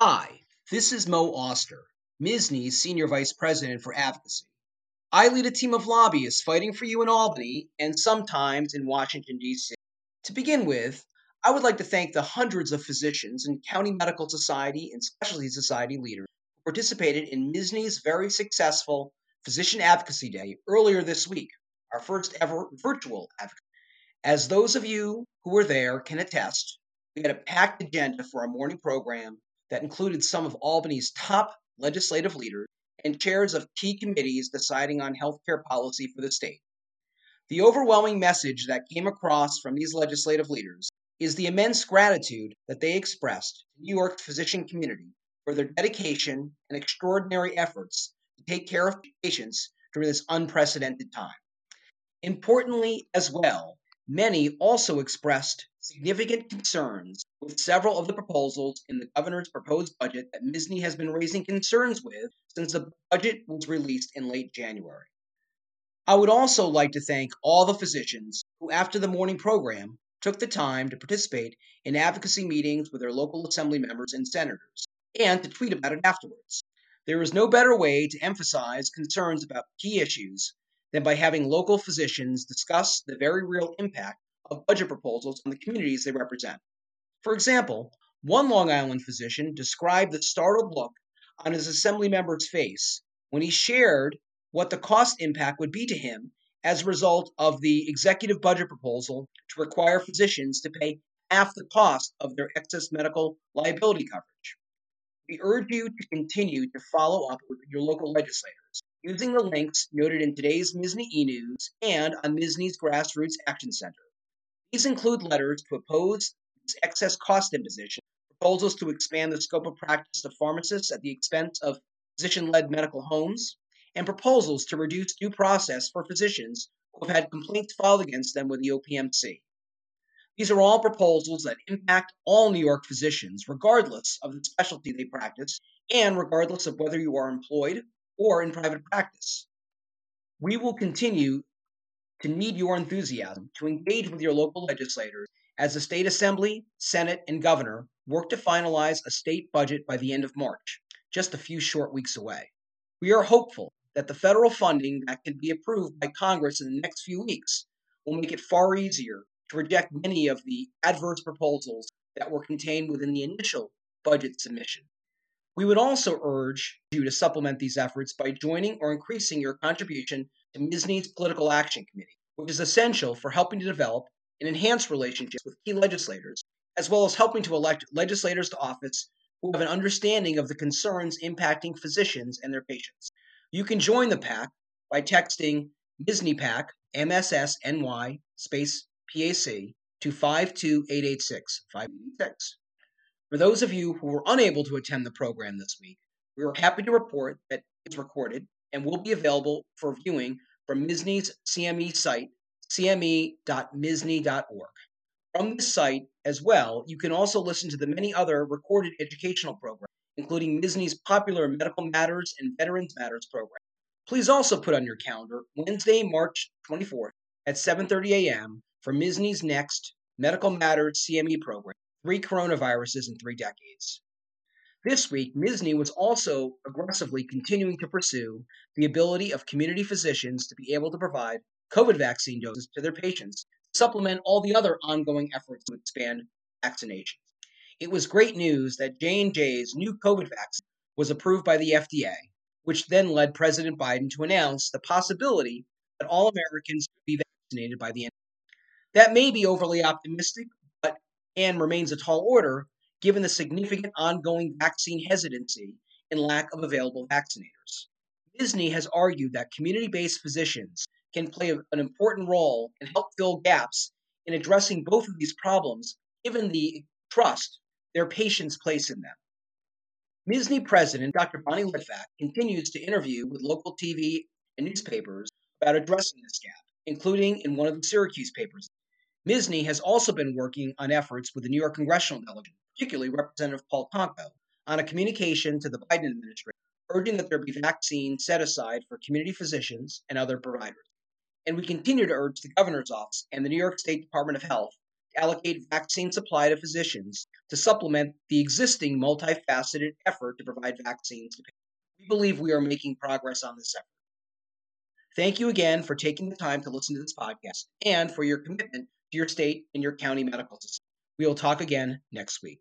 Hi, this is Moe Auster, MSSNY's Senior Vice President for Advocacy. I lead a team of lobbyists fighting for you in Albany and sometimes in Washington, D.C. To begin with, I would like to thank the hundreds of physicians and county medical society and specialty society leaders who participated in MSSNY's very successful Physician Advocacy Day earlier this week, our first ever virtual advocacy. As those of you who were there can attest, we had a packed agenda for our morning program that included some of Albany's top legislative leaders and chairs of key committees deciding on healthcare policy for the state. The overwhelming message that came across from these legislative leaders is the immense gratitude that they expressed to New York's physician community for their dedication and extraordinary efforts to take care of patients during this unprecedented time. Importantly, as well, many also expressed significant concerns with several of the proposals in the governor's proposed budget that MSSNY has been raising concerns with since the budget was released in late January. I would also like to thank all the physicians who, after the morning program, took the time to participate in advocacy meetings with their local assembly members and senators, and to tweet about it afterwards. There is no better way to emphasize concerns about key issues than by having local physicians discuss the very real impact of budget proposals on the communities they represent. For example, one Long Island physician described the startled look on his assembly member's face when he shared what the cost impact would be to him as a result of the executive budget proposal to require physicians to pay half the cost of their excess medical liability coverage. We urge you to continue to follow up with your local legislators using the links noted in today's MSSNY e-news and on MSSNY's Grassroots Action Center. These include letters to oppose this excess cost imposition, proposals to expand the scope of practice to pharmacists at the expense of physician led medical homes, and proposals to reduce due process for physicians who have had complaints filed against them with the OPMC. These are all proposals that impact all New York physicians, regardless of the specialty they practice and regardless of whether you are employed or in private practice. We will continue to need your enthusiasm to engage with your local legislators as the state assembly, senate, and governor work to finalize a state budget by the end of March, just a few short weeks away. We are hopeful that the federal funding that can be approved by Congress in the next few weeks will make it far easier to reject many of the adverse proposals that were contained within the initial budget submission. We would also urge you to supplement these efforts by joining or increasing your contribution to MSSNY's Political Action Committee, which is essential for helping to develop and enhance relationships with key legislators, as well as helping to elect legislators to office who have an understanding of the concerns impacting physicians and their patients. You can join the PAC by texting MSSNY PAC, MSSNY space PAC to 52886 586. For those of you who were unable to attend the program this week, we are happy to report that it's recorded and will be available for viewing from MSSNY's CME site, cme.mssny.org. From this site as well, you can also listen to the many other recorded educational programs, including MSSNY's popular Medical Matters and Veterans Matters program. Please also put on your calendar Wednesday, March 24th at 7:30 a.m. for MSSNY's next Medical Matters CME program, Three Coronaviruses in Three Decades. This week, MSSNY was also aggressively continuing to pursue the ability of community physicians to be able to provide COVID vaccine doses to their patients, to supplement all the other ongoing efforts to expand vaccinations. It was great news that J&J's new COVID vaccine was approved by the FDA, which then led President Biden to announce the possibility that all Americans could be vaccinated by the end. That may be overly optimistic, and remains a tall order given the significant ongoing vaccine hesitancy and lack of available vaccinators. MSSNY has argued that community based physicians can play an important role and help fill gaps in addressing both of these problems given the trust their patients place in them. MSSNY President Dr. Bonnie Litvack continues to interview with local TV and newspapers about addressing this gap, including in one of the Syracuse papers. MSSNY has also been working on efforts with the New York congressional delegate, particularly Representative Paul Tonko, on a communication to the Biden administration urging that there be vaccines set aside for community physicians and other providers. And we continue to urge the governor's office and the New York State Department of Health to allocate vaccine supply to physicians to supplement the existing multifaceted effort to provide vaccines to patients. We believe we are making progress on this effort. Thank you again for taking the time to listen to this podcast and for your commitment to your state and your county medical society. We will talk again next week.